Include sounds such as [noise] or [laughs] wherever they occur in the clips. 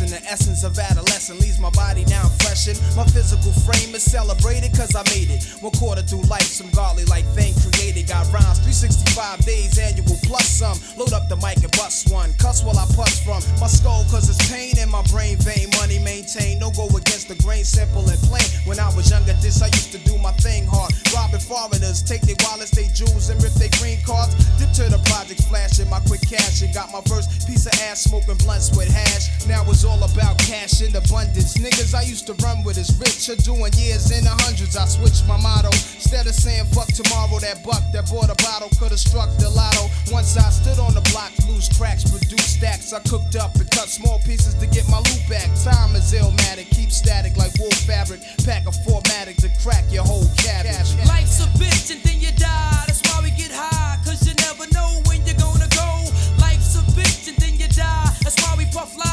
is a blessing. The essence of adolescence leaves my body down freshened. My physical frame is celebrated cause I made it. One quarter through life, some godly like thing created. Got rhymes 365 days annual plus some. Load up the mic and bust one. Cuss while I puss from my skull cause it's pain in my brain vein. Money maintained, no go against the grain, simple and plain. When I was younger, this I used to do my thing hard. Robbing foreigners, take their wallets, they jewels, and rip their green cards. Dip to the projects, flashing my quick cash and got my first piece of ass smoking blunts with hash. Now it's all about cash in abundance. Niggas I used to run with is rich, are doing years in the hundreds. I switched my motto. Instead of saying fuck tomorrow, that buck that bought a bottle could have struck the lotto. Once I stood on the block, loose cracks, produce stacks. I cooked up and cut small pieces to get my loot back. Time is illmatic, keep static like wool fabric. Pack a formatic to crack your whole cabbage. Life's a bitch and then you die. That's why we get high. Cause you never know when you're gonna go. Life's a bitch and then you die. That's why we puff lie.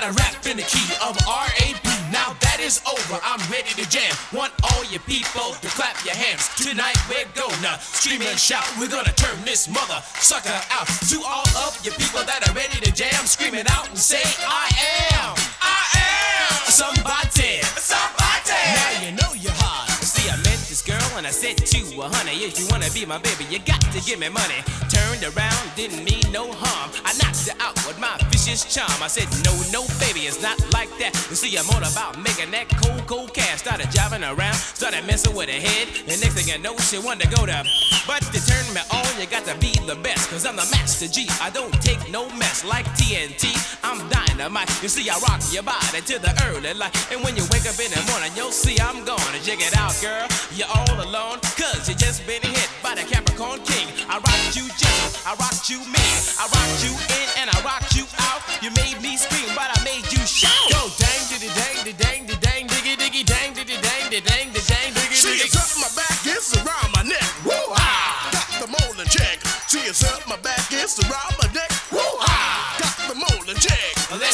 Gotta rap in the key of R.A.P. Now that is over, I'm ready to jam. Want all your people to clap your hands. Tonight we're gonna scream and shout. We're gonna turn this mother sucker out. To all of your people that are ready to jam, screaming out and say, I am, I am somebody, somebody. Now you know you're hot. See, I met this girl and I said to her, honey, if you wanna be my baby, you got to give me money. Turned around, didn't mean no harm. I knocked her out with my vicious charm. I said, no, no, baby, it's not like that. You see, I'm all about making that cold, cold cash. Started driving around, started messing with her head. And next thing I know, she wanted to go to. But to turn me on, you got to be the best. Cause I'm the master G. I don't take no mess like TNT. I'm dynamite. You see, I rock your body to the early light. And when you wake up in the morning, you'll see I'm gone. Check it out, girl. You're all alone. Cause you just been hit by the Capricorn King. I rocked you gentle, I rocked you mean, I rocked you in and I rocked you out. You made me scream, but I made you shout. Go dang diddy dang diddy dang diddy dang diggy diggy dang diddy dang diddy dang diddy dang diggy diggy. it's up my back, it's around my neck. Woo ha! Got the molding check. See, it's up my back, it's around my neck.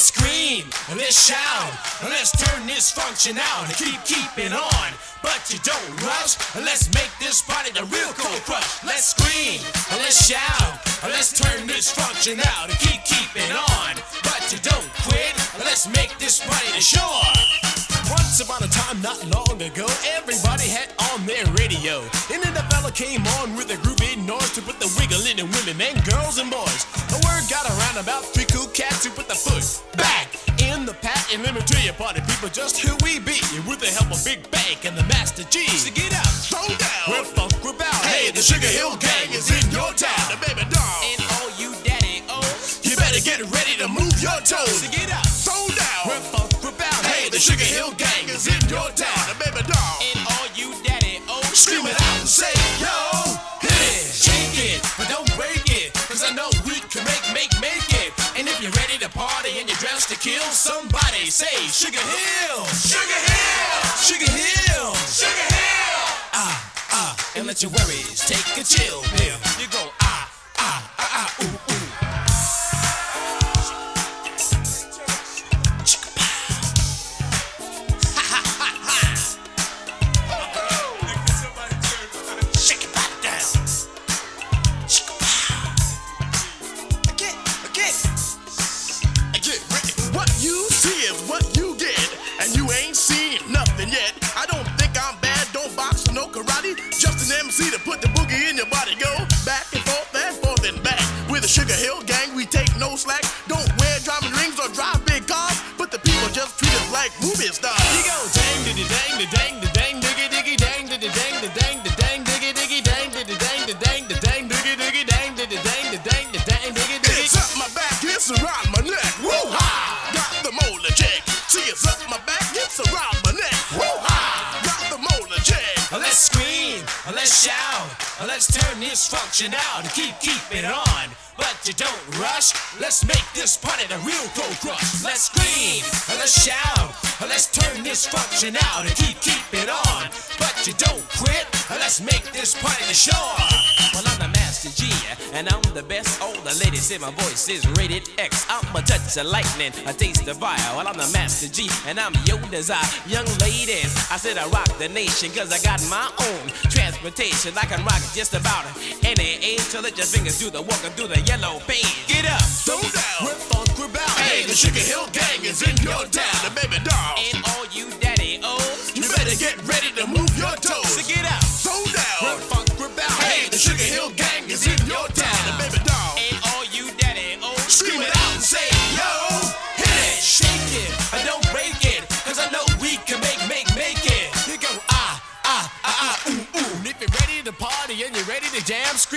Let's scream, let's shout, let's turn this function out and keep keeping on. But you don't rush, let's make this party the real cold crush. Let's scream, let's shout, let's turn this function out and keep keeping on. But you don't quit, let's make this party the shore. Once upon a time, not long ago, everybody had on their radio. And then the fella came on with a groovy noise to put the wiggle in the women, men, girls, and boys. The word got around about three cool cats who put the foot back in the pat. And let me tell you, party people, just who we be. With the help of Big Bank and the Master G. So get up, Throw down. we're funk, we're. Hey, the Sugarhill Gang is in your town. The baby doll. And all you daddy oh, You better get ready to move your toes. so get up, the Sugarhill Gang is in your town. The baby doll. And all you daddy oh, Scream it out and say, yo, hit it. Shake it, but don't break it. Cause I know we can make, make, make it. And if you're ready to party and you're dressed to kill, somebody say Sugar Hill. Sugar Hill. Sugar Hill. Sugar Hill. Ah, ah, and let your worries take a chill pill. You go ah, ah, ah, ah, ooh, ooh. MC to put the function out and keep keeping it on. But you don't rush, let's make this party the real cold crush. Let's scream, let's shout, let's turn this function out and keep keeping on. But you don't quit, let's make this party the shore. Well, I'm the Master G, and I'm the best. Ladies say my voice is rated X. I'm a touch of lightning, a taste of fire. Well, I'm the Master G, and I'm your desire. Young ladies, I said I rock the nation, cause I got my own transportation. I can rock just about any age. So let your fingers do the walking through the yellow page. Get up, Throw down. we're funk, we're bout. Hey, the Sugarhill Gang is in your town. The baby doll. And all you daddy O's, You better get ready to move your toes. so get up.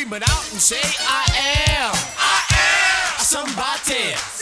Scream out and say, I am, I am. Somebody.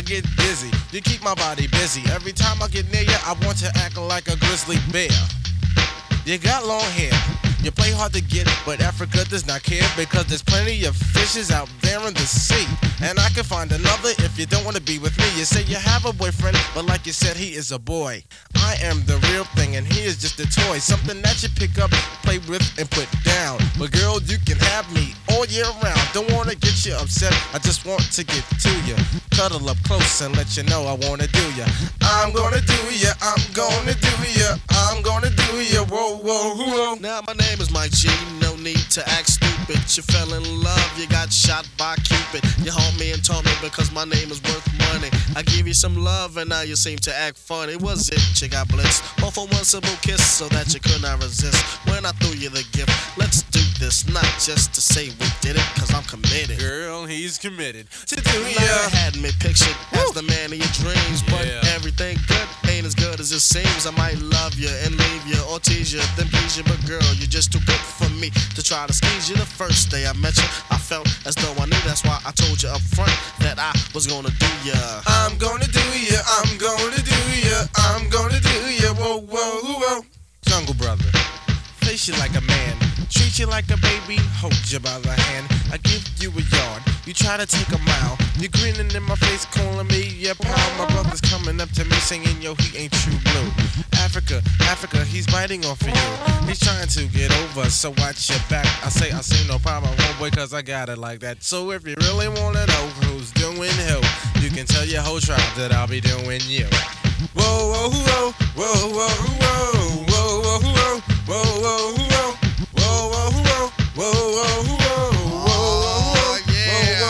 I get dizzy, you keep my body busy. Every time I get near you, I want to act like a grizzly bear. You got long hair. You play hard to get, but Afrika does not care because there's plenty of fishes out there in the sea. And I can find another if you don't want to be with me. You say you have a boyfriend, but like you said, he is a boy. I am the real thing, and he is just a toy. Something that you pick up, play with, and put down. But girl, you can have me all year round. Don't wanna get you upset, I just want to get to you. Cuddle up close and let you know I wanna do ya. I'm gonna do ya, I'm gonna do ya, I'm gonna do ya. Whoa, whoa, whoa. Now my name is Mike G, no need to act stupid. You fell in love, you got shot by Cupid. You haunt me and taunt me because my name is worth money. I give you some love and now you seem to act funny. Was it you got blitzed? All for one simple kiss so that you could not resist. When I threw you the gift, let's do this, not just to say we did it, cause I'm committed. Girl, he's committed to do You ya. had me pictured as the man of your dreams, but everything good ain't as good as it seems. I might love you and leave you or tease you, then please you, but girl, you're just too good for me to try to squeeze you. The first day I met you, I felt as though I knew. That's why I told you up front that I was gonna do ya. I'm gonna do ya, I'm gonna do ya, I'm gonna do ya. Whoa, whoa, whoa. Jungle brother, face you like a man, treat you like a baby, hold you by the hand. I give you a yard, you try to take a mile. You're grinning in my face, calling me your pal. My brother's coming up to me singing, yo, he ain't true blue. Afrika, Afrika, he's biting off of you. He's trying to get over, so watch your back. I say, I see no problem, homeboy, cause I got it like that. So if you really wanna know who's doing who, you can tell your whole tribe that I'll be doing you. Whoa, whoa, whoa, whoa, whoa, whoa, Afrika's Whoa, woah woah woah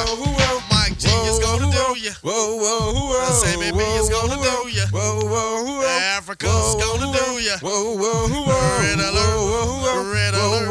woah whoa my thing is gonna do you woah woah whoa, do ya. Whoa, whoa, whoa. Red alert. Whoa, whoa, whoa. Red Whoa, alert.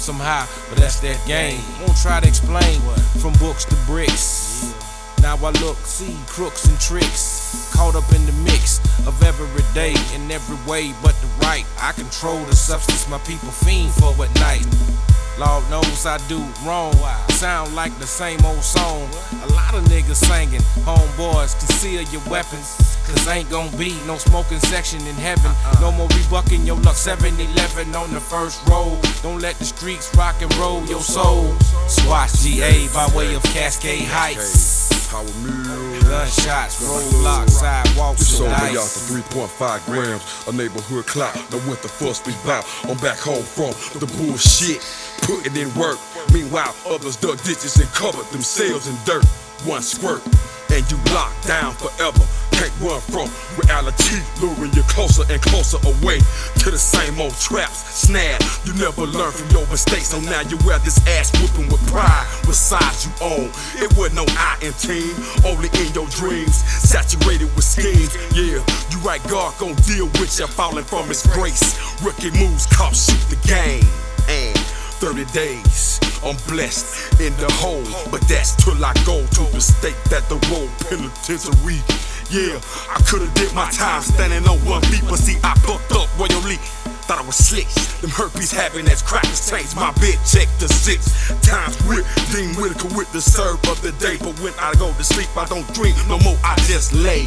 Somehow, but that's their game. Won't try to explain from books to bricks. Now I look, see crooks and tricks, caught up in the mix of every day in every way but the right. I control the substance my people fiend for at night. Lord knows I do wrong. Sound like the same old song. A lot of niggas singing. Homeboys, conceal your weapons. Cause ain't gon' be no smoking section in heaven. No more rebucking your luck. 7 Eleven on the first row. Don't let the streets rock and roll your soul. Swatch GA by way of Cascade Heights. Power Mill. Gunshots, roadblocks, sidewalks, Just sold me out for 3.5 grams, a neighborhood clout. Know what the fuss be bout. I'm back home from the bullshit, putting in work. Meanwhile, others dug ditches and covered themselves in dirt. One squirt, and you locked down forever. Can't run from reality, luring you closer and closer away to the same old traps. Snap, you never learn from your mistakes, so now you wear this ass whooping with pride. What size you own? It wasn't no I in team, only in your dreams, saturated with schemes. Yeah, you right, God gon' deal with ya, falling from His grace. Rookie moves, cops shoot the game, and 30 days. I'm blessed in the hole, but that's till I go to the state that the road penitentiary. Yeah, I could've did my time standing on one feet, but see, I fucked up royally. thought I was slick. Them herpes having as crackers changed my bed check the six times with Dean Whitaker with the serve of the day. But when I go to sleep, I don't dream no more. I just lay.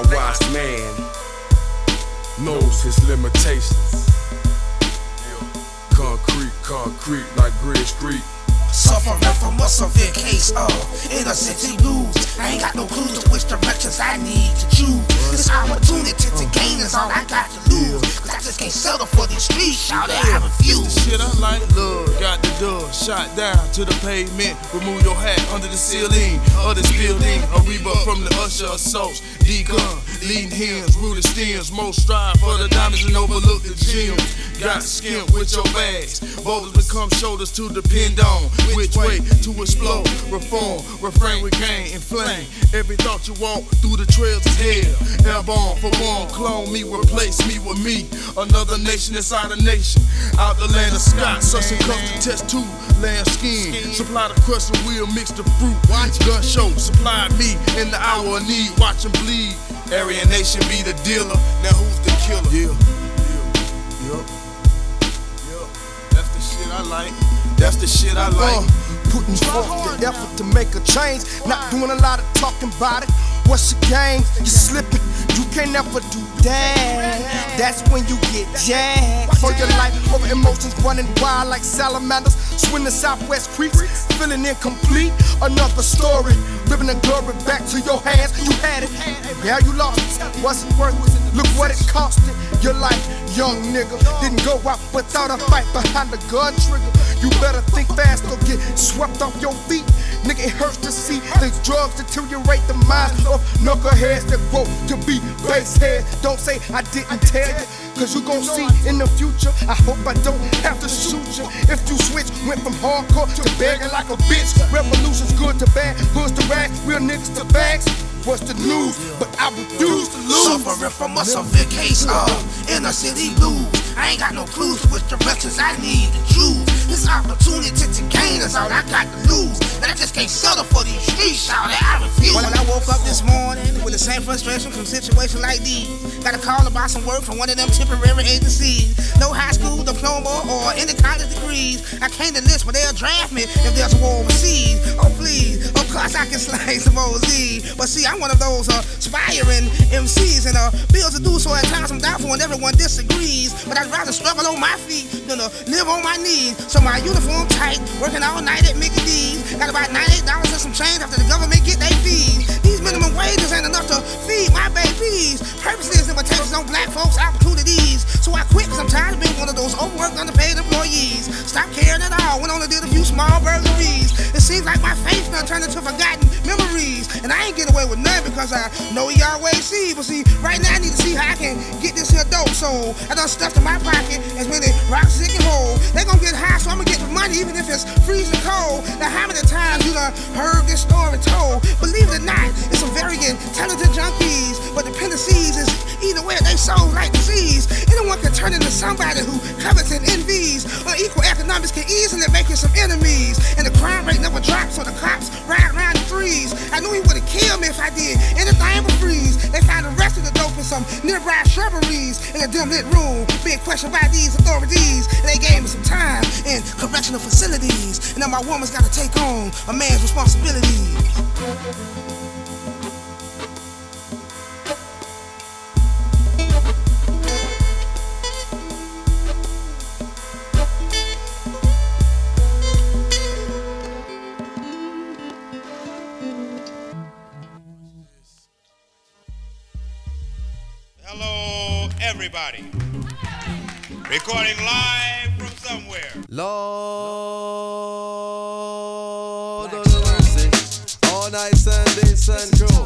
A wise man knows his limitations. Concrete, concrete like Grid Street. Suffering from a severe case of city blues. I ain't got no clues to which directions I need to choose. This opportunity to gain is all I got to lose. Cause I just can't settle for these streets, shout it, I refuse. Shit, I like love. Got the dust, shot down to the pavement. Remove your hat under the ceiling of this building. A rebut from the usher assaults. D-gun, leading hymns, rooted stems. Most strive for the diamonds and overlook the gems. Got skimp with your bags. Boulders become shoulders to depend on. Which way to explode, reform, refrain, regain, inflame. Every thought you want through the trails of hell. Airborne for one, clone me, replace me with me. Another nation inside a nation. Out the land of Scott, such and custom test two, land skin. Supply the crust and we'll mix the fruit. Watch gun show, supply me in the hour of need. Watch 'em bleed. Aryan Nation be the dealer. Now who's the killer? Yeah. Yeah. That's the shit I like. That's the shit I like. Uh, putting forth the effort to make a change. Not doing a lot of talking about it. What's your game? You slipping. You can't never do that. That's when you get jacked. For your life, over emotions running wild like salamanders. Swim the southwest creeks, feeling incomplete. Another story. Ripping the glory back to your hands. You had it. Yeah, you lost it. Wasn't worth it. Look what it cost it. Your life, young nigga. Didn't go out without a fight behind the gun trigger. You better think fast or get swept off your feet. Nigga, it hurts to see these drugs deteriorate the minds knuckleheads that grow to be base heads. Don't say I didn't tell you, cause you gon' see in the future. I hope I don't have to shoot you. If you switch, went from hardcore to begging like a bitch. Revolution's good to bad, hoods to rags, real niggas to bags. What's the news? But I refuse to lose. Suffering from a severe case of inner city blues. I ain't got no clues to which directions I need to choose. This opportunity to gain is all I got to lose. And I just can't settle for these streets, shout it, I refuse. When I woke up this morning with the same frustration from situations like these, got a call about some work from one of them temporary agencies. No high school diploma or any college degrees. I can't enlist, but they'll draft me if there's a war overseas. Oh please, of course slice some OZ. But see, I'm one of those uh, aspiring MCs, and uh, bills to do so at times I'm doubtful when everyone disagrees. But I'd rather struggle on my feet than uh, live on my knees. So my uniform tight, working all night at Mickey D's. Got about $98 and some change after the government get their fees. Wages ain't enough to feed my babies. Purposeless limitations on black folks' opportunities. So I quit cause I'm tired of being one of those overworked, underpaid employees. Stop caring at all when only did a few small burglaries. It seems like my faith done turned into forgotten memories. And I ain't getting away with none because I know always see. But see, right now I need to see how I can get this here dope. So I done stuffed in my pocket as many rocks as it can hold. They gonna get high, so I'ma get the money even if it's freezing cold. Now how many times you done heard this story told? Believe it or not, it's some very talented junkies. But dependencies is either way they soul like disease. Anyone can turn into somebody who covets and envies. Unequal economics can easily make you some enemies. And the crime rate never drops, so the cops ride around in threes. I knew he would've killed me if I did anything but freeze. They found the rest of the dope in some nearby shrubberies in a dim lit room, being questioned by these authorities. And they gave me some time in correctional facilities. And now my woman's gotta take on a man's responsibilities. Everybody. Recording live from somewhere. Lord mercy, all and decent crew.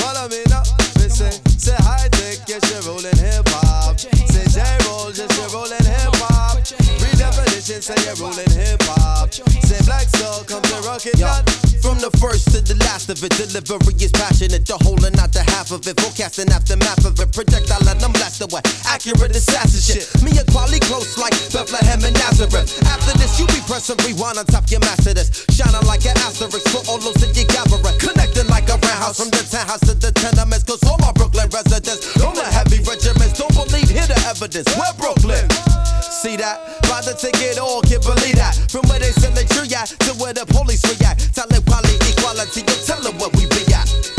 Follow me now, listen. Say hi, take yes, you're rolling hip hop. Say J roll, just you're rolling hip hop. Redefinition, say you're rolling hip hop. Say black soul, come to rock it out. From the first to the last of it, delivery is passionate. The whole and not the half of it. Forecasting aftermath of it. Projectile and I'm blessed away. Accurate assassin shit. Me and quality close like Bethlehem and Nazareth. After this, you be pressing rewind on top your master this. Shining like an asterisk for all those that you gather. Connecting like a roundhouse from the townhouse to the tenements. Cause all my Brooklyn residents, all my heavy regiments don't believe here the evidence. Where Brooklyn? See that? By the ticket, all can't believe that. From where they sell the tree at to where the police react. Tell them quality, equality, you tell them what we be at.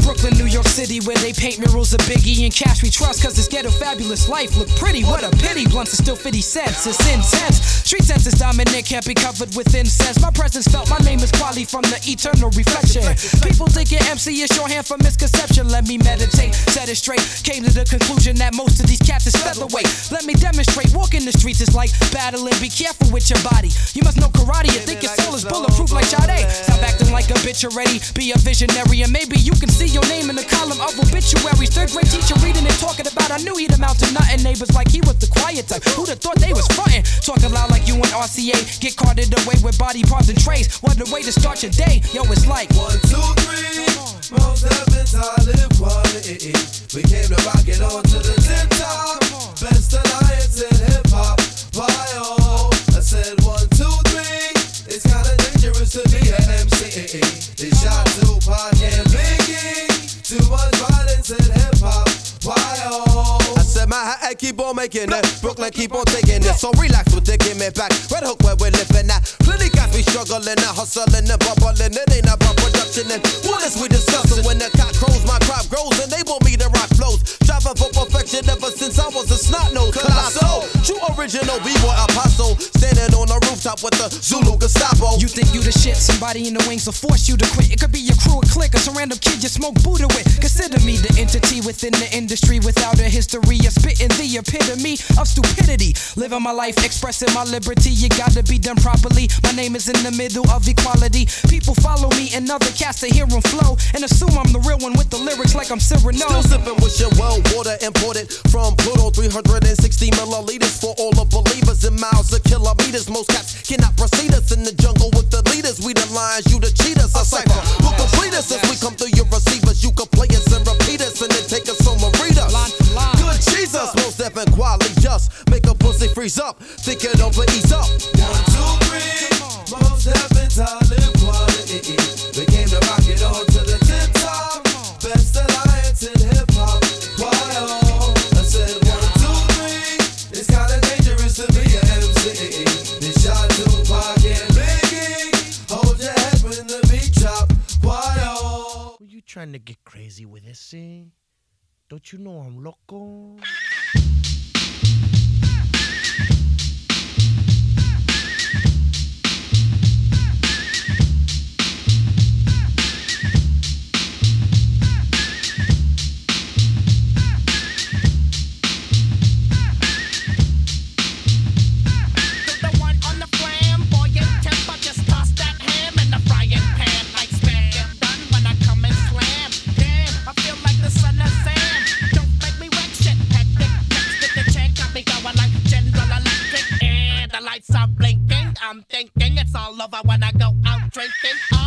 Brooklyn, New York City, where they paint murals of Biggie and cash we trust, cause this ghetto fabulous life look pretty. What a pity, blunts are still 50 cents, it's intense. Street sense is dominant, can't be covered with incense. My presence felt, my name is Kweli from the eternal reflection. People thinking MC is shorthand for misconception. Let me meditate, set it straight. Came to the conclusion that most of these cats is featherweight. Let me demonstrate, walking the streets is like battling. Be careful with your body. You must know karate, you think your soul is bulletproof like Sade. Stop acting like a bitch already, be a visionary, and maybe you can see your name in the column of obituaries. Third grade teacher reading and talking about, I knew he'd amount to nothing. Neighbors like he was the quiet type. Who'd have thought they was frontin'? Talking loud like you and RCA. Get carted away with body parts and trays. What a way to start your day. Yo, it's like one, two, three. Most heavens I live quality. We came to rock it on to the tip top. Best alliance in hip hop. Why oh? I said one, two, three. It's dangerous to an MC. They shot Tupac and Biggie. Too much violence in hip hop. Why oh? I said Manhattan keep on making it, Brooklyn keep on taking it. So relax with taking it back. Red Hook where we're living at. Plenty guys be struggling and hustling and bubbling. It ain't about production and what is we discussing? When the cock crows, my crop grows and they want me to rock flows. Striving for perfection ever since I was a snot nose. Colossal, true original b-boy apostle. Standing on the rooftop with the Zulu Gestapo. You think you the shit, somebody in the wings will force you to quit. It could be your crew, a clique, or some random kid you smoke Buddha with. Consider me the entity within the industry without a history of spitting the epitome of stupidity. Living my life, expressing my liberty. You gotta be done properly. My name is in the middle of equality. People follow me and other cats to hear them flow and assume I'm the real one with the lyrics like I'm Cyrano. Still sipping with your well water imported from Pluto, 360 milliliters for all the believers in miles of kilometers. Most cats cannot proceed us in the jungle with the leaders. We the lions, you the cheaters. A cipher who complete us as we come through your receivers. You can play us and repeat us and then take us read us. Good Jesus, most and quality just make a pussy freeze up. Think it over, ease up. One, two, three. Most I live quality. We came to rock it on to the tip top. Best alliance in hip hop. Why oh? I said one, two, three. It's kinda dangerous to be an MC. They shot Tupac and Biggie. Hold your head when the beat drop. Why oh? Were you trying to get crazy with this, eh? Don't you know I'm loco? I'm thinking it's all over when I go out drinking.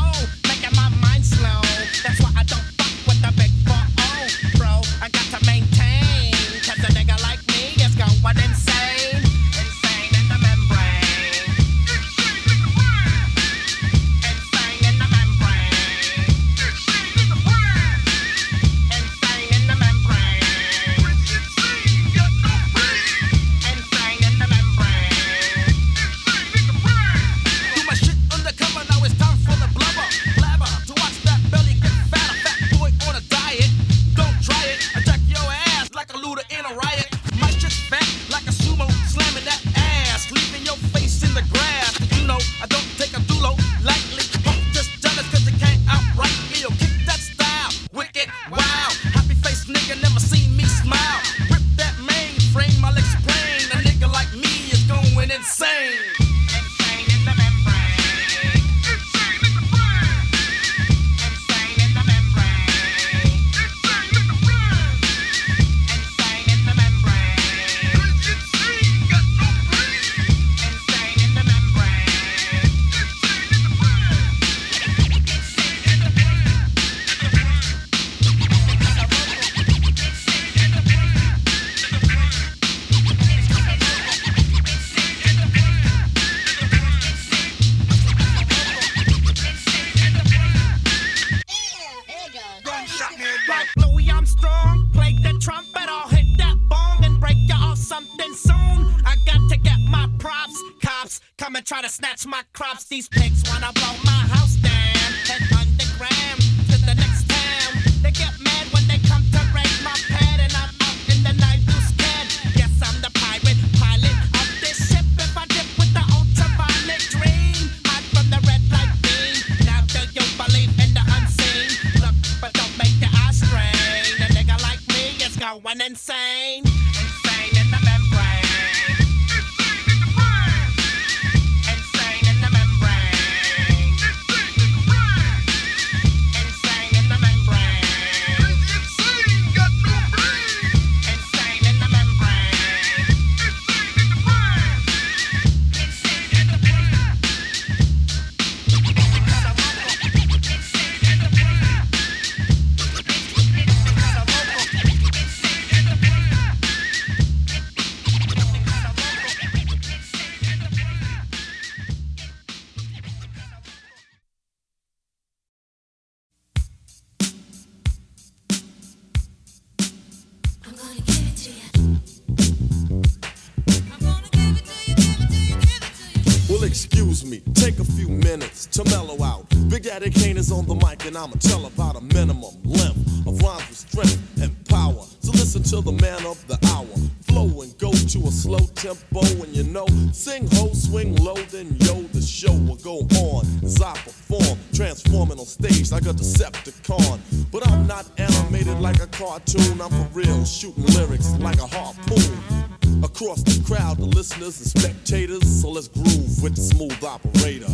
Well, excuse me, take a few minutes to mellow out. Big Daddy Kane is on the mic, and I'ma tell about a minimum length of rhymes with strength and power. So listen to the man of the hour. Flow and go to a slow tempo, and you know, sing ho, swing low, then yo, the show will go on as I perform, transforming on stage like a Decepticon. But I'm not animated like a cartoon, I'm for real, shooting lyrics like a harpoon. Across the crowd, the listeners and spectators, so let's groove with the smooth operator.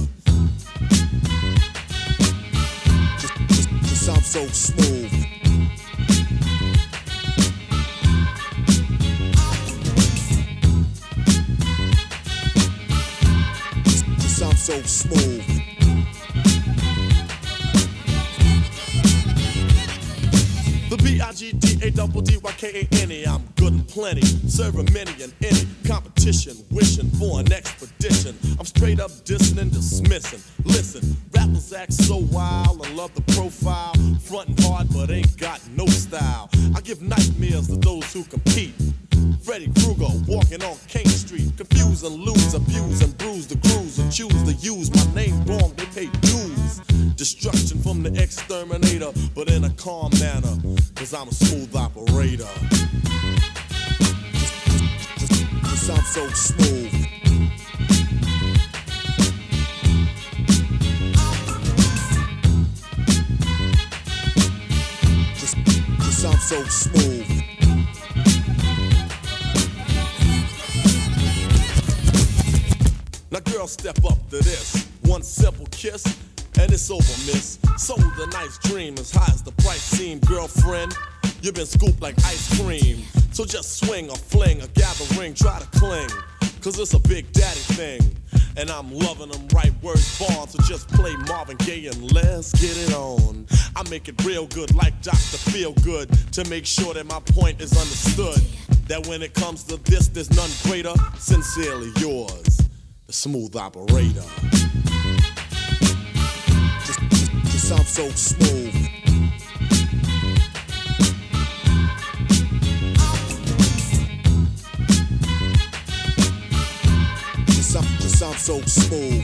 Just, just, just sound so smooth. Just, just sound so smooth. The B-I-G-D-A-double-D-Y-K-A-N-E I'm good and plenty, serving many and any competition, wishing for an expedition. I'm straight up dissing and dismissing. Listen, rappers act so wild and love the profile, frontin' hard but ain't got no style. I give nightmares to those who compete. Freddy Krueger walking on King Street, confuse and lose, abuse and bruise the crews who choose to use my name wrong. They pay dues. Destruction from the exterminator, but in a calm manner, cause I'm a smooth operator. Sound so smooth. Just, just sound so smooth. Now, girl, step up to this. One simple kiss, and it's over, miss. Sold a nice dream as high as the price seemed, girlfriend. You've been scooped like ice cream. So just swing or fling or gather ring, try to cling. Cause it's a big daddy thing. And I'm loving them right words born. So just play Marvin Gaye and let's get it on. I make it real good like Dr. Feel Good to make sure that my point is understood. That when it comes to this, there's none greater. Sincerely yours, the smooth operator. Just, just, just sound so smooth. Sound, so smooth.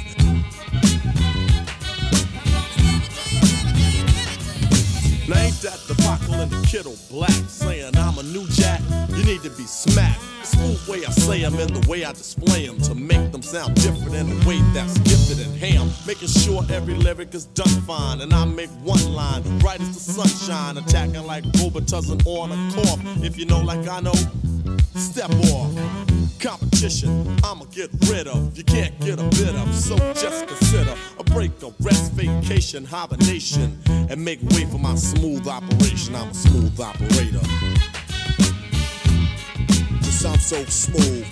Now ain't that the buckle and the kittle black saying I'm a new jack? You need to be smacked. Smooth way I say 'em and the way I display 'em to make them sound different in a way that's gifted and ham. Making sure every lyric is done fine and I make one line bright as the sunshine, attacking like Robitussin on a cough. If you know like I know, step off. Competition, I'ma get rid of. You can't get a bit of, so just consider a break, a rest, vacation, hibernation, and make way for my smooth operation. I'm a smooth operator. Just sound so smooth.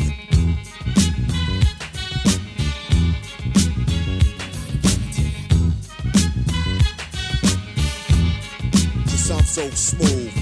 Just sound so smooth.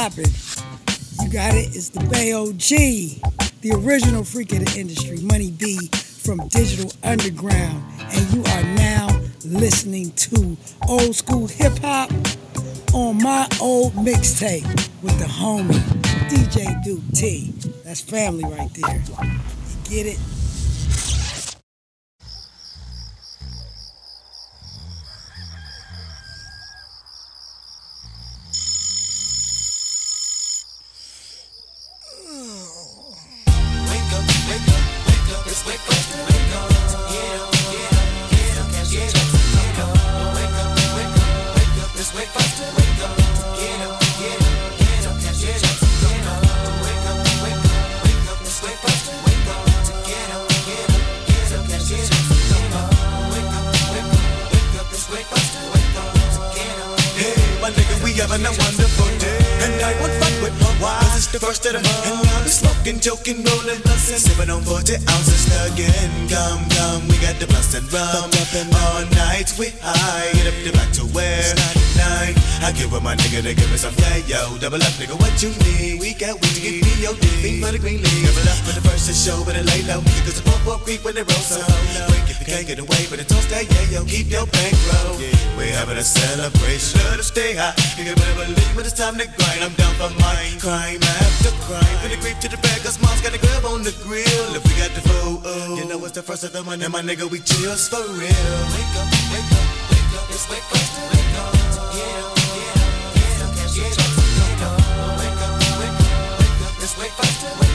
What's poppin'? You got it. It's the Bay OG, the original freak of the industry, Money B from Digital Underground, and you are now listening to old school hip hop on my old mixtape with the homie DJ Duke T. That's family right there. You get it? Blunts and. All night we high, get up the back to where? Nine. I give with my nigga to give me some yeah, yo. Double up, nigga, what you need? We got weed to get me your dick. For the green league. Double up for the first to show, but it lay low. Cause the pump up creep when they roll so low. Break if you can't get away, but it toast that yeah, yo. Keep your bankroll. We're having a celebration. Let us stay high. You can better believe when it's time to grind. I'm down for mine. Crime after crime. For the creep to the bag, cause mom's got a grab on the grill. If we got the food, oh. you know it's the first of the month. And my nigga, we chills for Wake up, wake up, wake up. It's wake up, wake up, get up, get up, get up, get up. Wake up, wake up, wake up. It's wake up, wake up.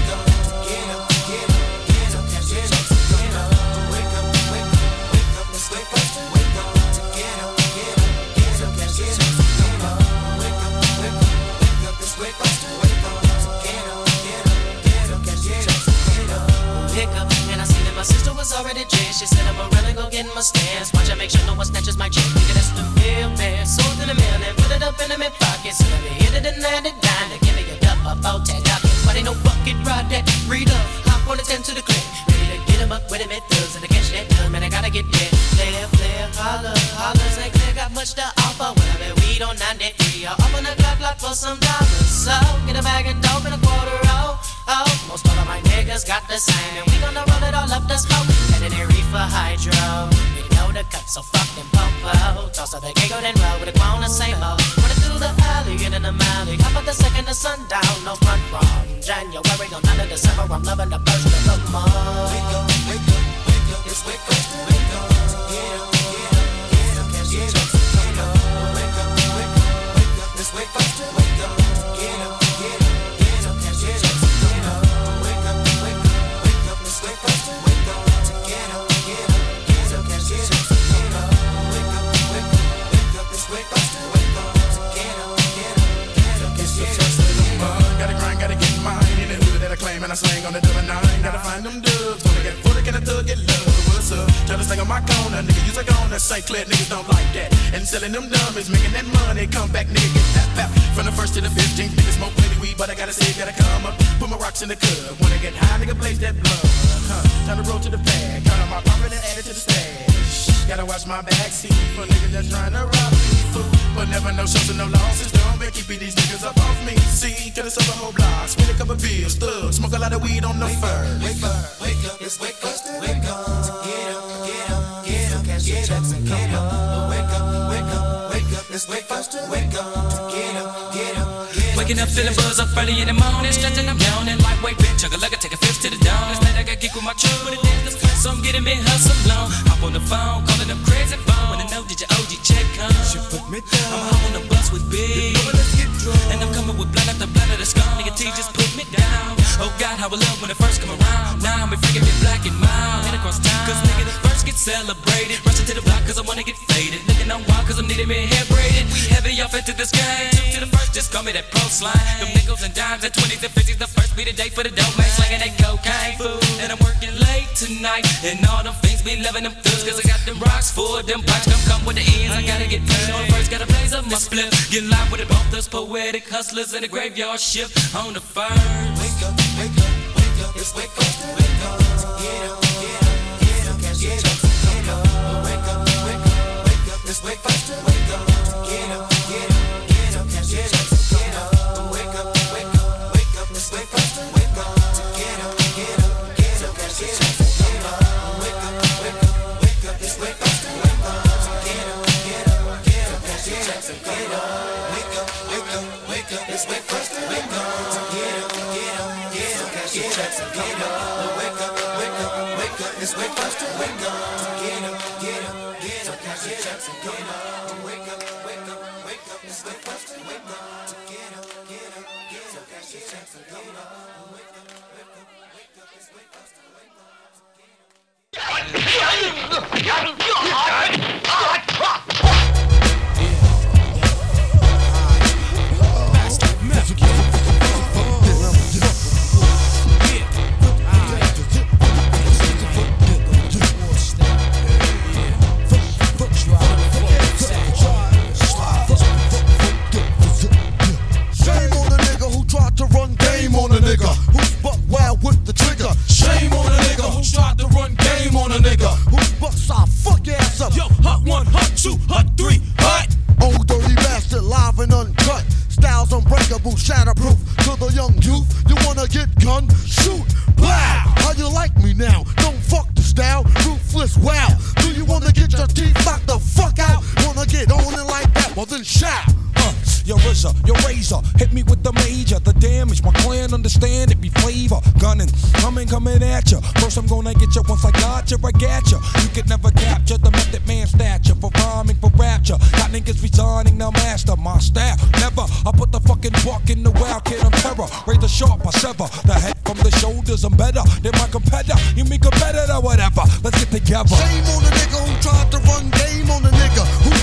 Sister was already dressed. She said, I'm gonna really go get in my stance. Watch I make sure no one snatches my chick. Nigga, that's the real man. Sold in the mail and put it up in the mid pocket. So let me hit it and land it down. To give me a cup of four ten dollars. But ain't no bucket ride that. Read up, hop on the 10 to the clip. Ready to get him up with him at thugs. And to catch that dub, man, I gotta get there. Player, player, holler, holler. St. Clair got much to offer. When I bet weed on 93. I'll open the clock block for some dollars. So get a bag of dope and a quarter roll. Oh, most all of my niggas got the same. And we gonna roll it all up the smoke. And they reefer hydro. We know the cut, so fuck them popo. Toss up the giggle, then roll with a grown the same old. Running through the alley, in the alley. Hop at the second of sundown, no front from January, no none of December. I'm loving the first of the month. Wake up, wake up, wake up, it's wake up, wake up. Up, up, up, get up, get up. Wake up, wake up, wake up, it's wake up, wake up. Get I I slang on the double nine. Gotta find them dubs. Gonna get full, can a thug get love? What's up? Try to sing on my corner. Nigga, use a corner. St. Clair niggas don't like that. And selling them dummies, making that money. Come back, nigga, get that pap. From the first to the 15th, nigga smoke plenty weed, but I gotta say, gotta come up. Put my rocks in the cup. Wanna get high, nigga, blaze that blood. Huh. Time to roll to the bag. Count on my profit and add it to the stash. Gotta watch my backseat for niggas that's trying to rob me. Fool. But never no shows and no losses. Don't be keeping these niggas up off me. See, could have sold a whole block. Spend a couple bills. Thug. Smoke a lot of weed on the fur. Wake up, wake up, it's wake up, wake up. Get up, get up, get up, get up, get up. Wake up, wake up, wake up, it's wake up, wake up. Get up, get up, get up. Waking up feeling buzz up early in the morning, stretching, I'm yawning. Lightweight bitch, chug a lugger, take a fifth to the dawn. Last night I got geek with my truck, but it dance, so I'm getting me hustle on. Hop on the phone, how I love when it first come around. Now I'm freaking me black and mild. Head across town, cause nigga the first get celebrated. Rushing to the block cause I wanna get faded. Looking on wild cause I'm needing me hair braided. We heavy off into this game. Two to the first, just call me that pro slime. Them nickels and dimes and twenties and fifties. The first be the day for the dope man. Slanging that cocaine food. Tonight. And all them things be loving them thugs. Cause I got them rocks for them pipes. Come come with the ends. I gotta get paid on first. Gotta blaze up my split. Get live with it. Both those poetic hustlers in the graveyard shift on the first. Wake up, wake up, wake up. It's wake up, wake up. Get up, get up, get up. Your chance. Get up, wake up, wake up, wake up. It's wake up, wake up. Up. Your chance. Get up, wake up, wake up, wake up. It's wake up, wake up. Get up, get up, get up. Catch your chance. Get up, wake up, wake up, wake up. It's wake up, wake up. Get up, get up, get up. Catch your chance. Get up, wake up, wake up, wake up. It's wake up, wake up. Shame who's buck side fuck your ass up. Yo, hot one, hot two, hot three, hot. Old dirty bastard, live and uncut. Styles unbreakable, shatterproof. To the young youth, you wanna get gun? Shoot, blow. How you like me now? Don't fuck the style, ruthless. Wow. Do you wanna get your teeth knocked the fuck out? Wanna get on it like that? Well then shout. Uh, your razor, your razor, hit me with the major. The damage, my clan understand it be flavor. Gunning, coming, coming at ya. First I'm gonna get ya. Once I got ya, I got ya. You could never capture the method man stature for rhyming, for rapture. Got niggas resigning, now master my style. Never, I put the fucking buck in the wild kid, I'm terror. Razor sharp, I sever the head from the shoulders. I'm better than my competitor. You mean competitor, whatever. Let's get together. Shame on the nigga who tried to run game on the nigga who's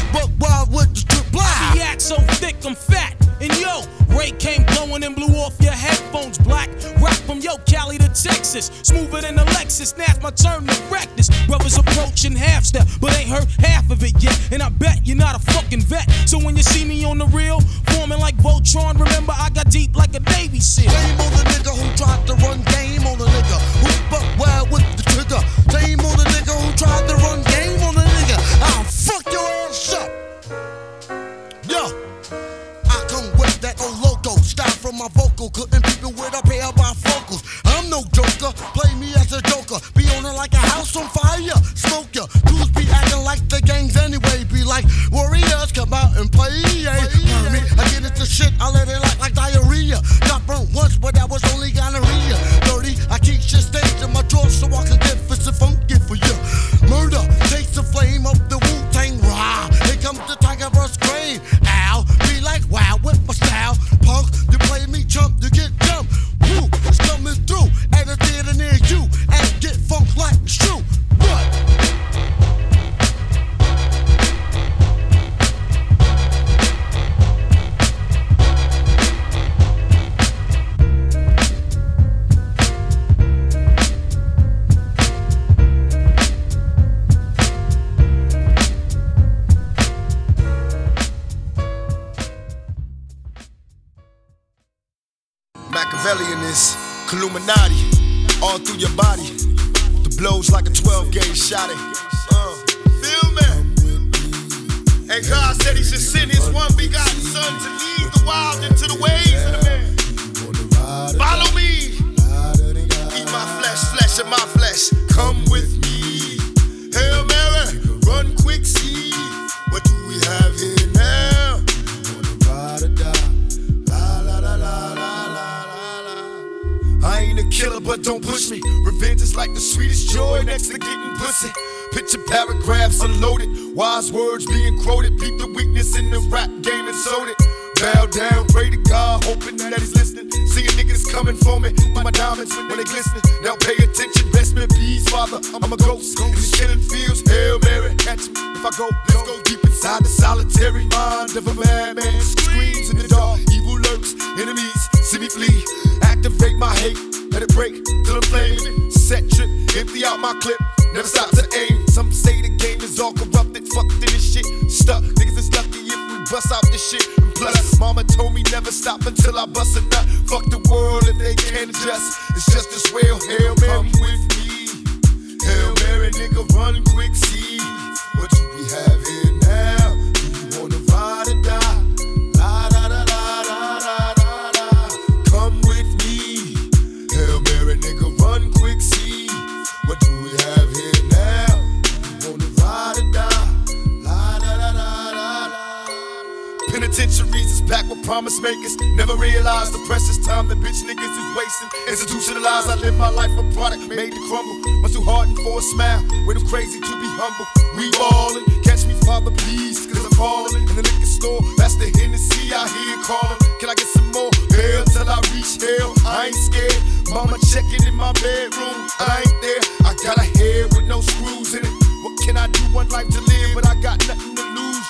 makers. Never realized the precious time that bitch niggas is wasting. Institutionalized, I live my life a product made to crumble. Much too hardened for a smile. Way too crazy to be humble. We ballin', catch me, Father, please, cause I'm falling. In the liquor store, that's the Hennessy I hear callin'. Can I get some more? Hell till I reach hell. I ain't scared. Mama checking in my bedroom. I ain't there. I got a head with no screws in it. What can I do? One life to live, but I got nothing.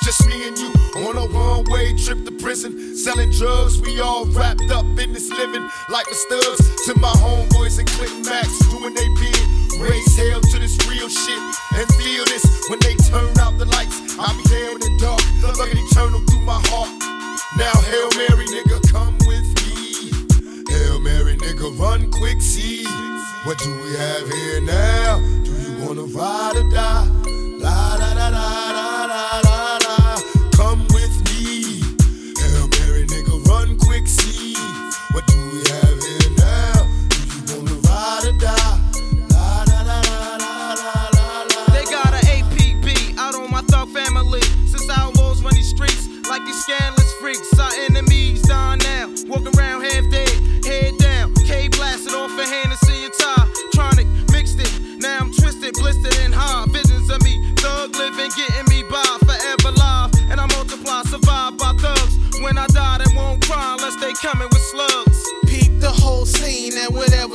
Just me and you on a one way trip to prison. Selling drugs, we all wrapped up in this living. Like the studs to my homeboys and Click Max doing they bid. Raise hell to this real shit and feel this when they turn out the lights. I'll be there in the dark, looking eternal through my heart. Now, Hail Mary, nigga, come with me. Hail Mary, nigga, run quick, see. What do we have here now? Do you wanna ride or die? La da da da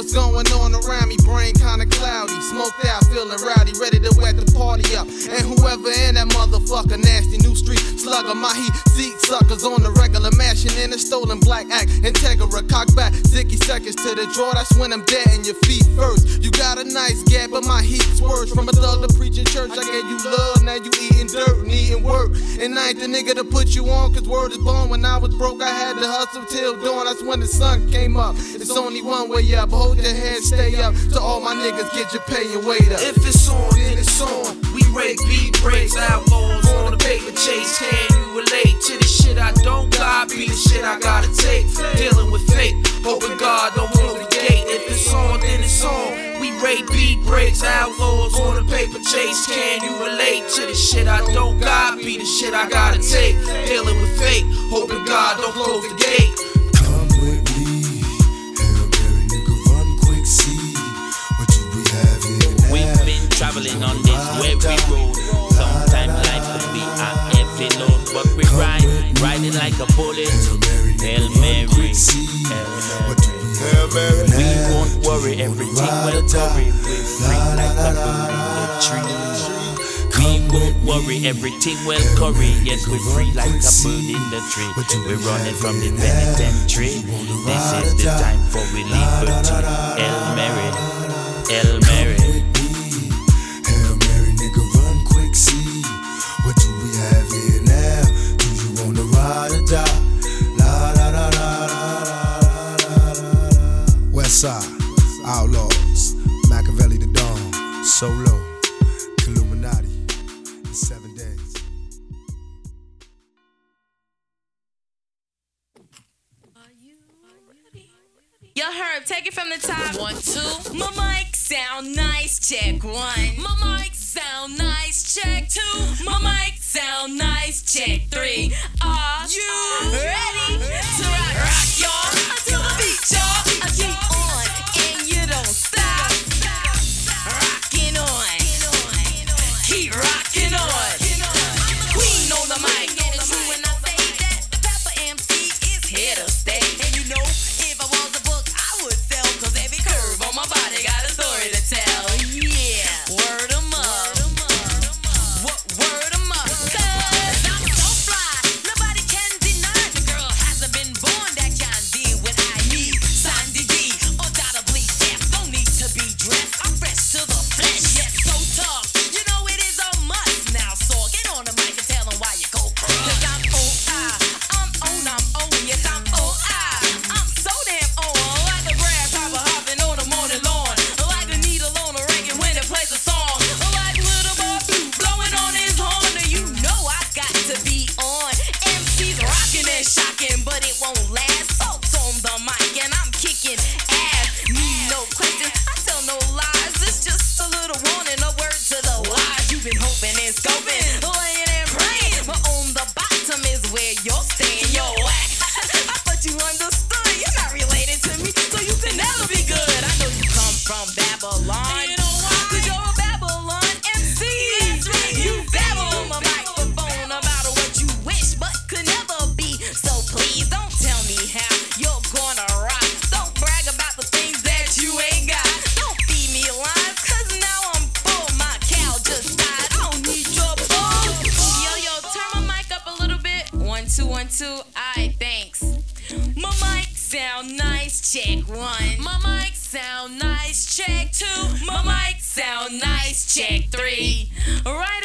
whatever's going on around me. Brain kinda cloudy, smoked out, feeling rowdy, ready to wet the party up. And whoever in that motherfucker, nasty new street slugger, my heat seat suckers on the regular, mashing in a stolen black act. Integra, cock back, sticky seconds to the draw. That's when I'm dead in your feet first. You got a nice gap, but my heat's worse. From a thug to preaching church, I gave you love, now you eating dirt and eating work. And I ain't the nigga to put you on, cause word is born. When I was broke, I had to hustle till dawn. That's when the sun came up. It's only one way up. Hold your head, stay up. To all my niggas, get your pay and wait up. If it's on, then it's on. We rake beat breaks, outlaws on the paper chase. Can you relate to the shit I don't got? Be the shit I gotta take. Dealing with fate, hoping God don't close the gate. If it's on, then it's on. We rate beat breaks, outlaws on the paper chase. Can you relate to the shit I don't got? Be the shit I gotta take. Dealing with fate, hoping God don't close the gate. Hail We won't worry, everything will worry. We're free like a bird in the tree. We won't worry, everything will curry. Yes, we're free like a bird in the tree. We're running from the penitentiary. This is the time for we liberty. Hail Mary, Hail Mary. Take it from the top. One, two. My mic sound nice. Check one. My mic sound nice. Check two. My mic sound nice. Check three. Are you ready to rock, rock y'all? One, two. I thanks. My mic sound nice, check one. My mic sound nice, check two. My mic sound nice, check three. Right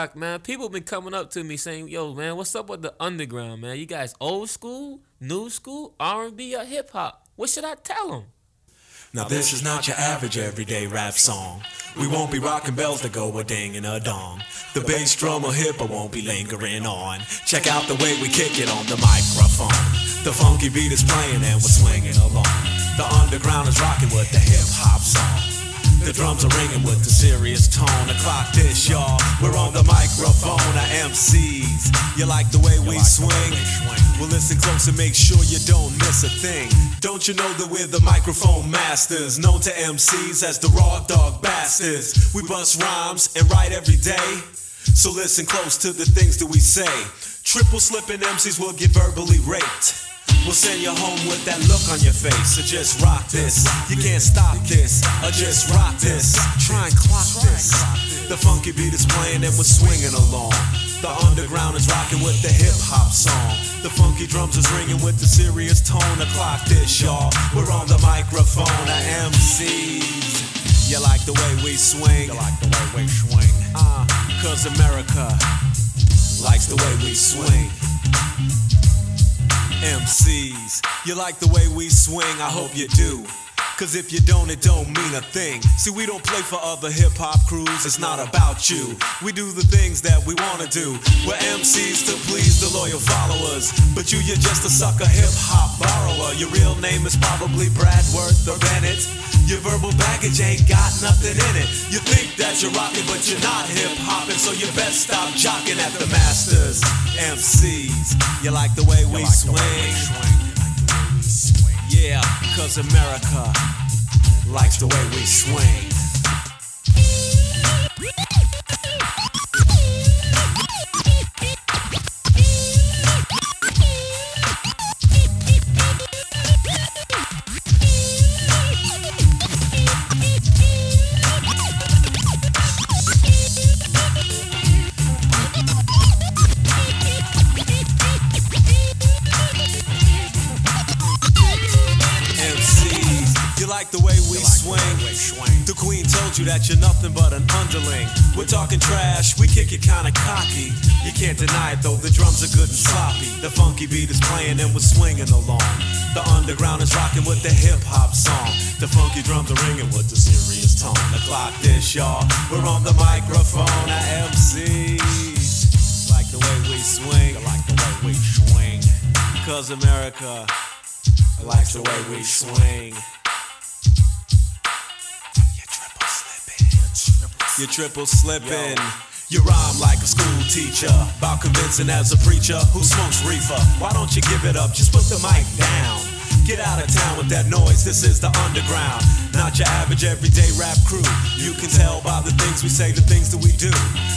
Shock, man. People been coming up to me saying, "Yo, man, what's up with the underground, man? You guys old school, new school, R&B, or hip hop? What should I tell them?" Now this is not your average everyday rap song. We won't be rocking bells that go a ding and a dong. The bass drum or hip I won't be lingering on. Check out the way we kick it on the microphone. The funky beat is playing and we're swinging along. The underground is rocking with the hip hop song. The drums are ringing with the serious tone. The clock this, y'all. We're on the microphone, our MCs. You like the way we swing? Well, listen close and make sure you don't miss a thing. Don't you know that we're the microphone masters, known to MCs as the raw dog bastards? We bust rhymes and write every day. So listen close to the things that we say. Triple slipping MCs will get verbally raped. We'll send you home with that look on your face. So just rock this. You can't stop this. Or just rock this. Try and clock this. The funky beat is playing and we're swinging along. The underground is rocking with the hip hop song. The funky drums is ringing with the serious tone. Clock this, y'all. We're on the microphone. The MCs. You like the way we swing? You like the way we swing? Uh, cause America likes the way we swing. MCs, you like the way we swing? I hope you do. Cause if you don't, it don't mean a thing. See, we don't play for other hip hop crews, it's not about you. We do the things that we wanna do. We're MCs to please the loyal followers. But you, you're just a sucker hip hop borrower. Your real name is probably Bradworth or Bennett. Your verbal baggage ain't got nothing in it. You think that you're rocking, but you're not hip hopping, so you best stop jocking at the masters. MCs, you like the way we swing? Yeah, cause America likes the way we swing. That you're nothing but an underling. We're talking trash, we kick it kinda cocky. You can't deny it though, the drums are good and sloppy. The funky beat is playing and we're swinging along. The underground is rocking with the hip hop song. The funky drums are ringing with the serious tone. The clock this, y'all. We're on the microphone at MCs. Like the way we swing, I like the way we swing. Cause America likes the way we swing. You're triple slipping. You rhyme like a school teacher, about convincing as a preacher who smokes reefer. Why don't you give it up? Just put the mic down. Get out of town with that noise. This is the underground, not your average everyday rap crew. You can tell by the things we say, the things that we do.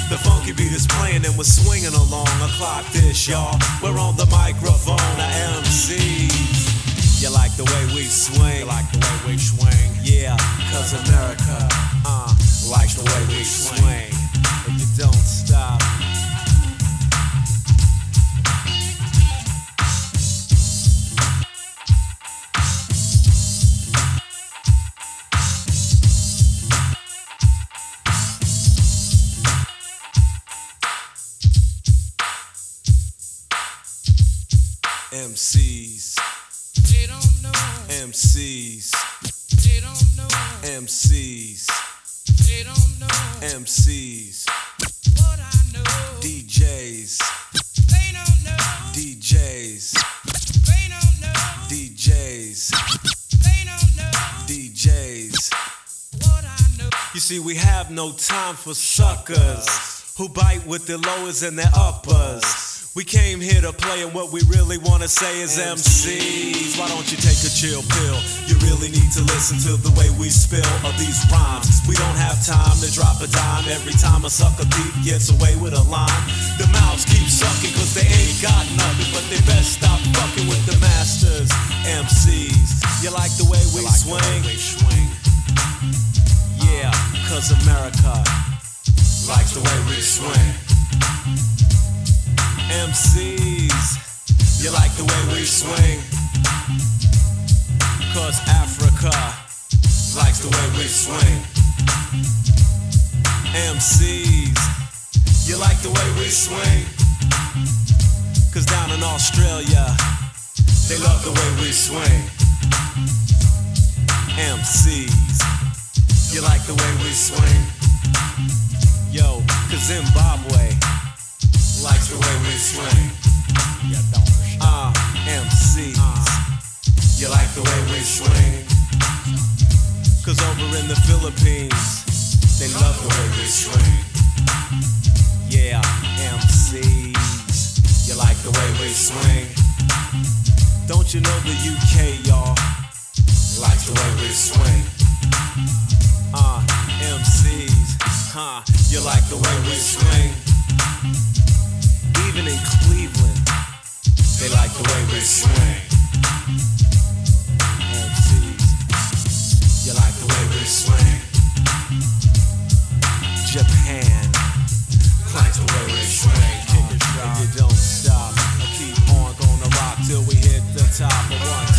The funky beat is playing and we're swinging along. A clock this, y'all. We're on the microphone, the MCs. You like the way we swing? You like the way we swing? Yeah, cause America, uh, likes the way we swing. And you don't stop. MCs. Have no time for suckers who bite with their lowers and their uppers. We came here to play, and what we really wanna say is MCs. Why don't you take a chill pill? You really need to listen to the way we spill of these rhymes. We don't have time to drop a dime every time a sucker thief gets away with a line. The mouths keep sucking cause they ain't got nothing, but they best stop fucking with the masters. MCs, you like the way we swing? Yeah, cause America likes the way we swing. MCs, you like the way we swing? Cause Africa likes the way we swing. MCs, you like the way we swing? Cause down in Australia, they love the way we swing. MCs, you like the way we swing? Yo, cause Zimbabwe likes the way we swing. Uh, MCs, you like the way we swing? Cause over in the Philippines, they love the way we swing. Yeah, MCs, you like the way we swing? Don't you know the UK, y'all, likes the way we swing? Uh, MCs, huh, you like the way we swing? Even in Cleveland, they like the way we swing. MCs, you like the way we swing? Japan likes the way we swing. And you don't stop. I keep on gonna rock till we hit the top of one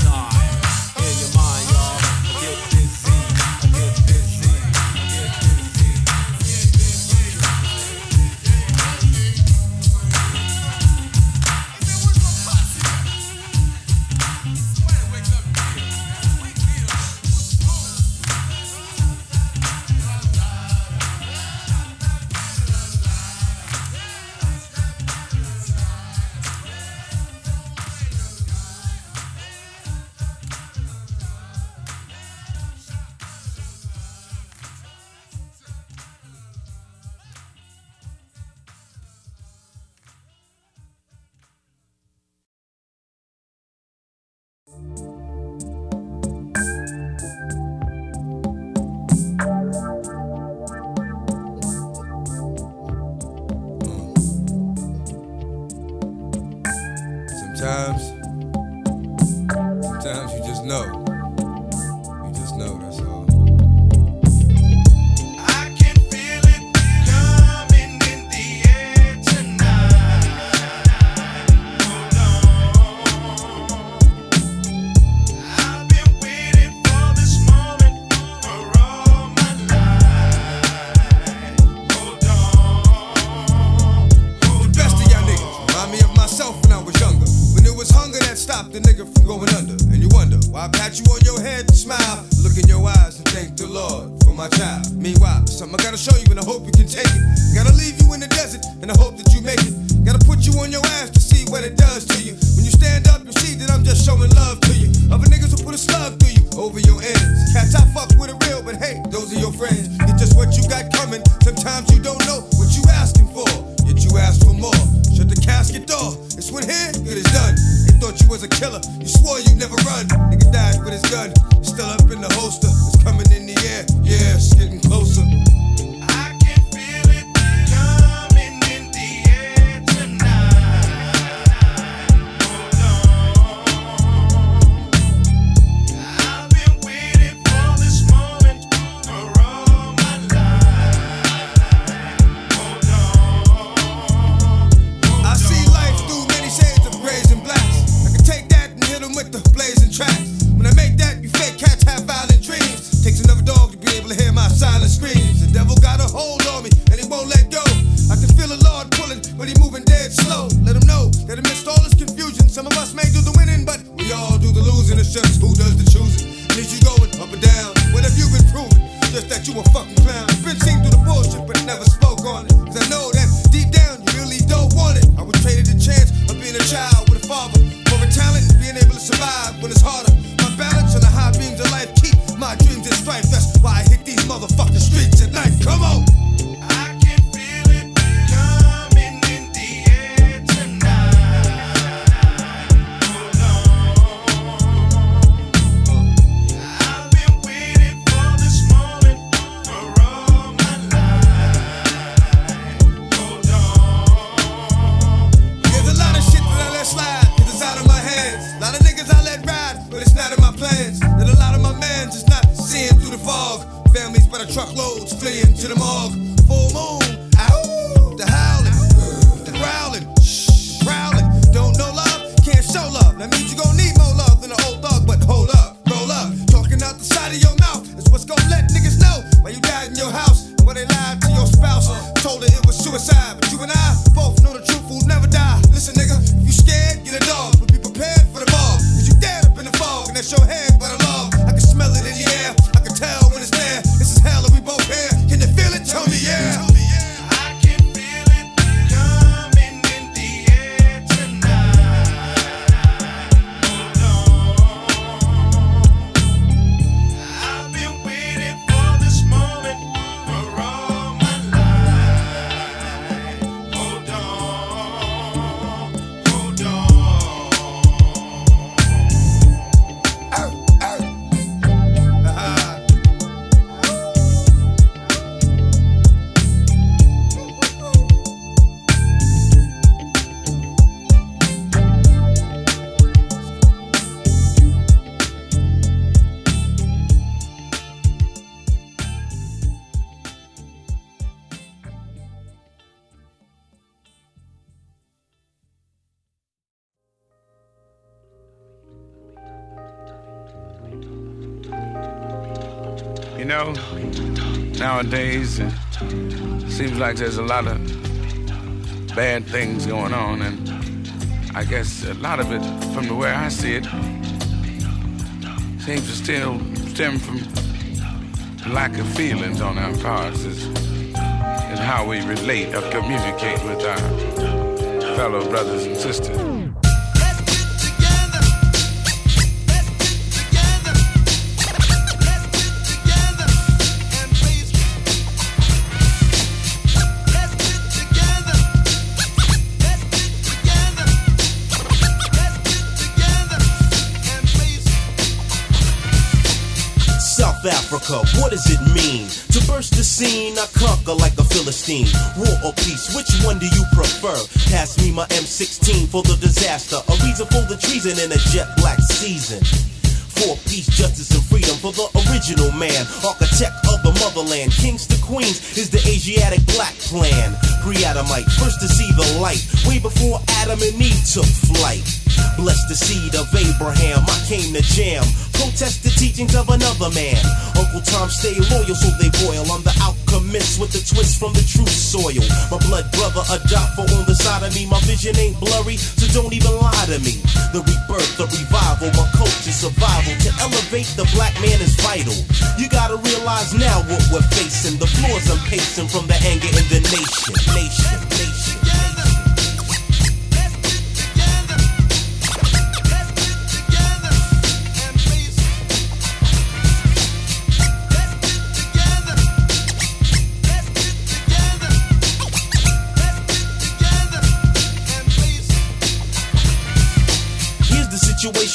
nowadays, it seems like there's a lot of bad things going on, and I guess a lot of it, from the way I see it, seems to still stem from lack of feelings on our parts and how we relate or communicate with our fellow brothers and sisters. What does it mean? To burst the scene, I conquer like a Philistine. War or peace, which one do you prefer? Pass me my M16 for the disaster, a reason for the treason in a jet black season. For peace, justice, and freedom for the original man, architect of the motherland. Kings to queens is the Asiatic black plan. Pre Adamite, first to see the light, way before Adam and Eve took flight. Bless the seed of Abraham. I came to jam. Protest the teachings of another man. Uncle Tom stay loyal, so they boil. I'm the alchemist with the twist from the true soil. My blood brother, a doctor on the side of me. My vision ain't blurry, so don't even lie to me. The rebirth, the revival, my culture survival. To elevate the black man is vital. You gotta realize now what we're facing. The floors I'm pacing from the anger in the nation. Nation, nation.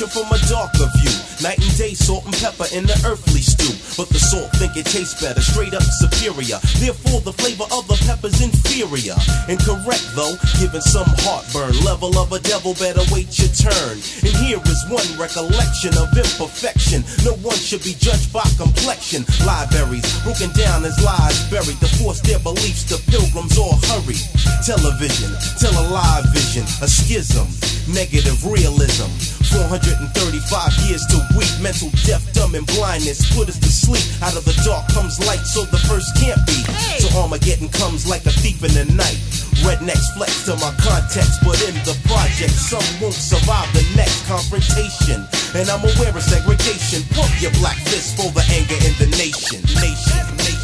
From a darker view. Night and day, salt and pepper in the earthly stew. But the salt think it tastes better, straight up superior. Therefore, the flavor of the pepper's inferior. Incorrect though, giving some heartburn. Level of a devil, better wait your turn. And here is one recollection of imperfection. No one should be judged by complexion. Libraries broken down as lies buried to force their beliefs. The pilgrims all hurry. Television, tell a live vision, a schism, negative realism. 435 years to weak, mental death, dumb, and blindness put us to sleep. Out of the dark comes light, so the first can't be. So Armageddon comes like a thief in the night. Rednecks flex to my context, but in the project, some won't survive the next confrontation. And I'm aware of segregation. Pump your black fist for the anger in the nation. Nation, nation.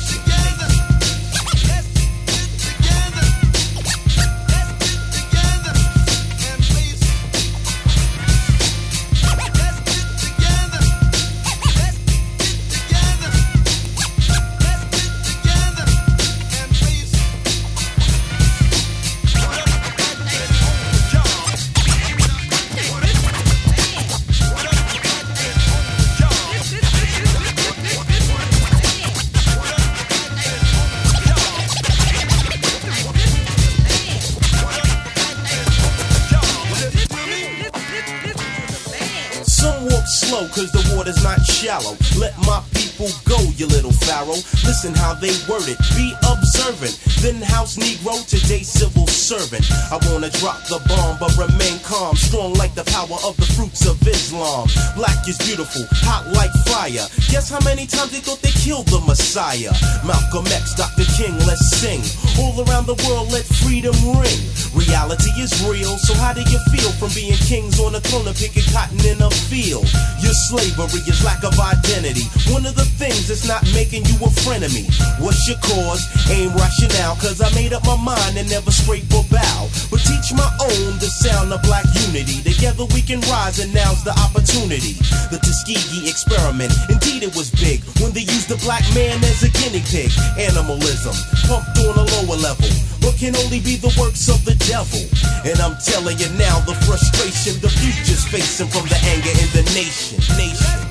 Cause the water's not shallow. Let my people go, you little pharaoh. Listen how they word it. Be observant. Then house Negro, today civil servant. I wanna drop the bomb but remain calm. Strong like the power of the fruits of Islam. Black is beautiful, hot like fire. Guess how many times they thought they killed the Messiah? Malcolm X, Dr. King, let's sing. All around the world, let freedom ring. Reality is real, so how do you feel from being kings on a throne and picking cotton in a field? Your slavery is lack of identity. One of the things that's not making you a friend of me. What's your cause? Aim rationale, cause I made up my mind and never scrape or bow. But teach my own the sound of black unity. Together we can rise, and now's the opportunity. The Tuskegee experiment, indeed it was big when they used the black man as a guinea pig. Animalism, pumped on a lower level, but can only be the works of the devil. And I'm telling you now, the frustration the future's facing from the anger in the. Nation, nation.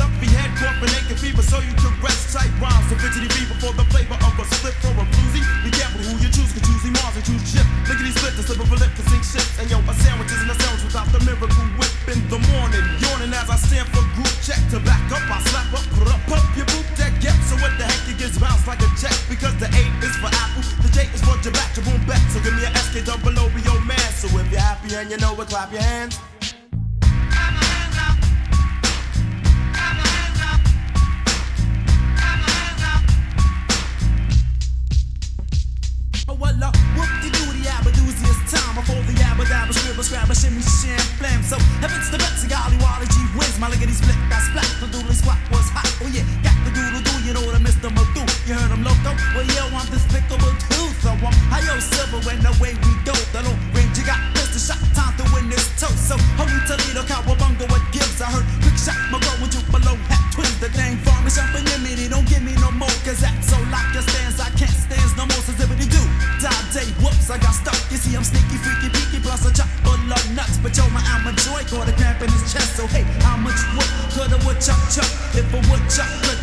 up head, corporate aching fever, so you can rest tight rhymes. So fidgety beat before the flavor of a slip for a bluesy. Be careful who you choose, cause choosing Mars and choose ship. Lickety split the slip of a lip, cause shifts. And yo, a sandwich isn't a sandwich without the miracle whip in the morning. Yawning as I stand for group check to back up, I slap up, put up, pump your boot that gap. So what the heck, it gets bounced like a check. Because the 8 is for apple, the J is for your back, your boom back. So give me an SK double O B O your man. So if you're happy and you know it, clap your hands. and Champlain. So if it's the Betsy Golly Wally G whiz, my lickety split got splat. The doodly squat was hot. Oh yeah, got the doodle doo. You know what I missed the You heard I'm loco? Well, yo, I'm despicable too. So I'm high on silver when the way we go. The low chocolate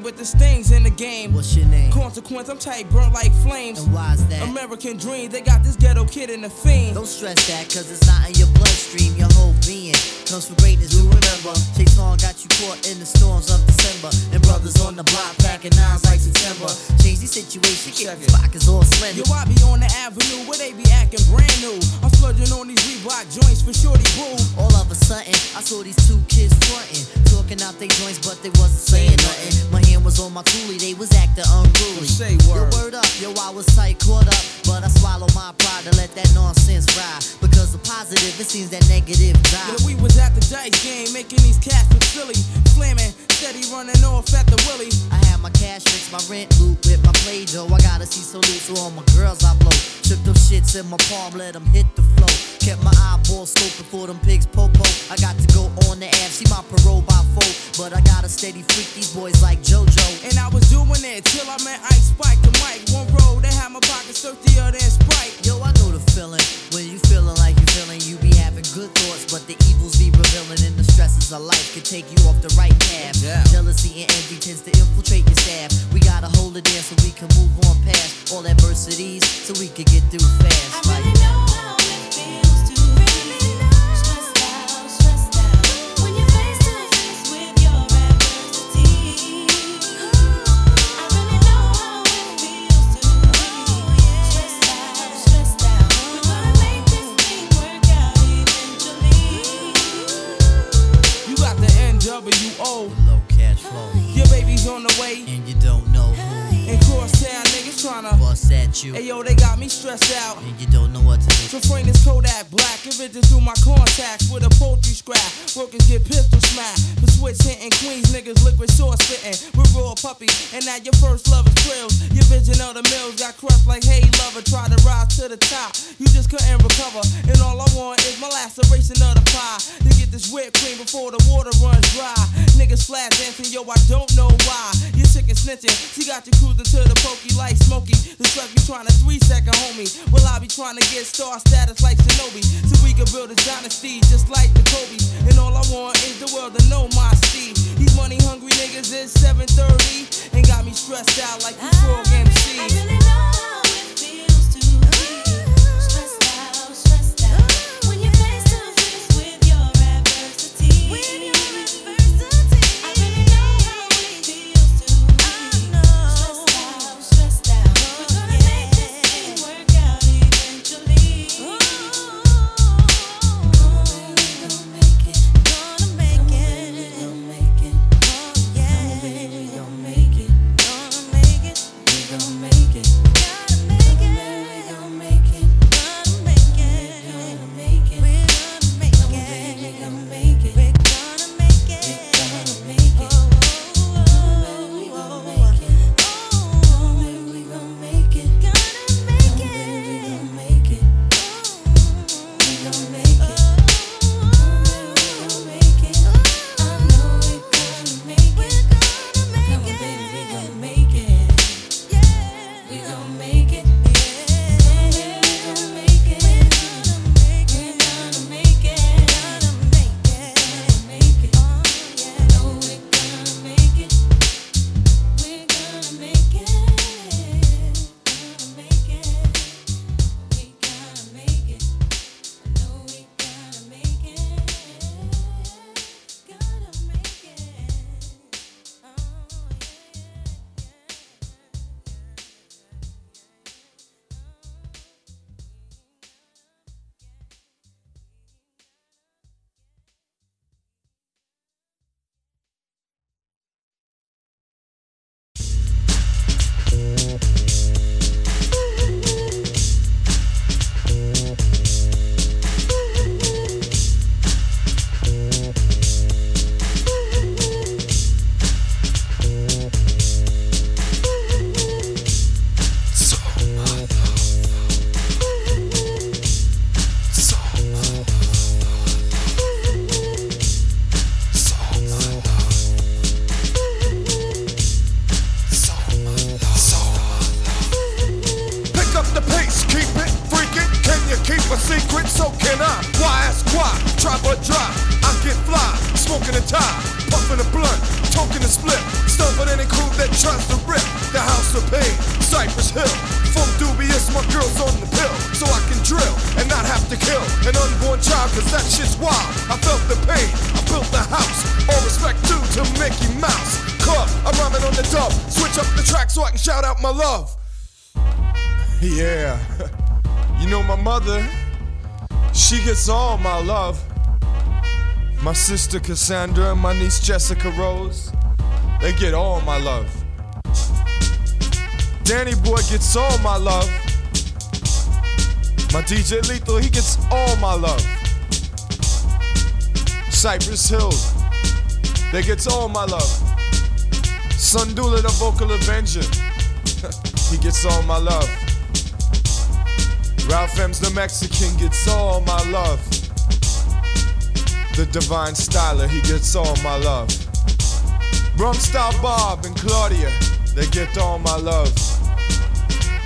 but with the stings in the game. What's your name? Consequence, I'm tight, burnt like flames. And why's that? American dream, they got this ghetto kid in the fiend. Don't stress that, cause it's not in your bloodstream comes for greatness, we remember. Chase on got you caught in the storms of December. And brothers on the block packing nines like September. Change the situation, check it. Block is all slender. Yo, I be on the avenue where they be acting brand new. I'm splurging on these Reebok joints for shorty boo. All of a sudden, I saw these two kids fronting, talking out their joints, but they wasn't saying nothing. My hand was on my coolie, they was acting unruly. Say word. Yo, word up, yo, I was tight, caught up, but I swallowed my pride to let that nonsense ride. Because the positive, it seems that negative died. Yeah, we was at the dice game, making these cats look silly. Flamin', steady running off at the willy. I had my cash fix, my rent loop with my play dough. I gotta see salute so all my girls I blow. Shook those shits in my palm, let them hit the flow. Kept my eyeballs scoping for them pigs popo. I got to go on the app, see my parole by four. But I gotta steady freak these boys like JoJo. And I was doing it till I met Ice Spike and Mike. One road, they had my pockets thirstier than Sprite. Yo, I know the feeling. When you feeling like good thoughts, but the evils be revealing, and the stresses of life can take you off the right path. Yeah. Jealousy and envy tends to infiltrate your staff. We gotta hold it there so we can move on past all adversities, so we can get through fast. I really Like, You low cash flow, Your baby's on the way. Tryna Bust at you, Hey yo, they got me stressed out. and you don't know what to do. So frame this Kodak black, if it just through my contacts with a poultry scrap. Workers get pistol smacked. For switch hitting queens, niggas liquid sauce spitting. With raw puppies, and now your first love is thrills. Your vision of the mills got crushed like hey lover. Tried to rise to the top, you just couldn't recover. And all I want is my laceration of the pie. To get this whipped cream before the water runs dry. Niggas flat dancing, yo, I don't know why. You're sick and snitching. She got you cruising to the pokey like Smokey. The truck you trying to three second homie. Well, I be trying to get star status like Shinobi. So we can build a dynasty just like the Kobe. And all I want is the world to know my Steve. These money hungry niggas is 730 and got me stressed out like you ah, frog MC. Pick cause that shit's wild. I felt the pain, I built the house. All respect due to Mickey Mouse. Club around rhyming on the dub. Switch up the track so I can shout out my love. Yeah, [laughs] you know my mother, she gets all my love. My sister Cassandra and my niece Jessica Rose, they get all my love. Danny Boy gets all my love. My DJ Lethal, he gets all my love. Cypress Hill, they gets all my love. Sundula, the vocal avenger, [laughs] he gets all my love. Ralph M's the Mexican gets all my love. The divine styler, he gets all my love. Brum Star Bob and Claudia, they get all my love.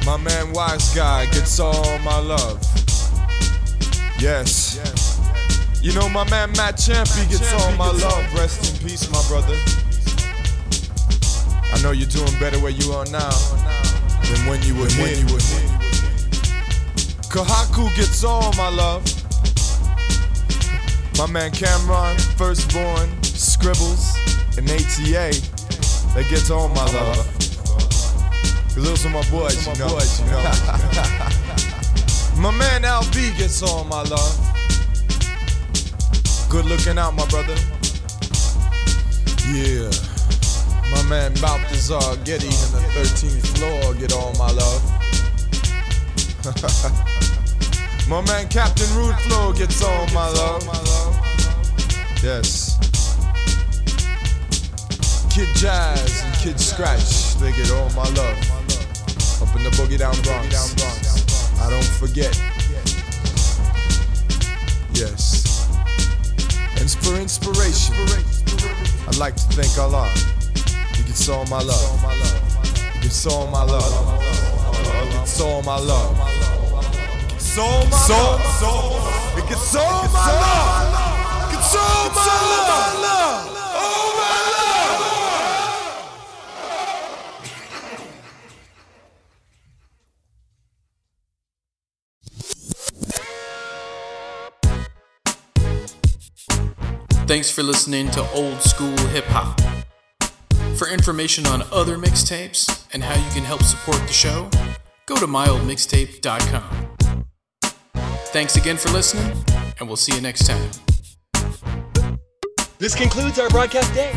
My man Wise Guy gets all my love. Yes. Yes. You know my man Matt Champy gets all my love. Rest in peace, my brother. I know you're doing better where you are now than when you were here. Kahaku gets all my love. My man Cameron, Firstborn, Scribbles, and ATA, they get all my love. Cause those are my boys, you know. you [laughs] know. my man LB gets all my love. Good looking out, my brother. Yeah. My man Balthazar Getty in the 13th floor get all my love. [laughs] my man Captain Rude Flow gets all my love. Yes. Kid Jazz and Kid Scratch, they get all my love. Up in the boogie down Bronx. I don't forget. Yes. And for inspiration, I'd like to thank Allah. He gets all my love. He gets all my love. He gets all my love. All my love. It gets all my love. All my love. Thanks for listening to Old School Hip Hop. For information on other mixtapes and how you can help support the show, go to myoldmixtape.com. Thanks again for listening, and we'll see you next time. This concludes our broadcast day.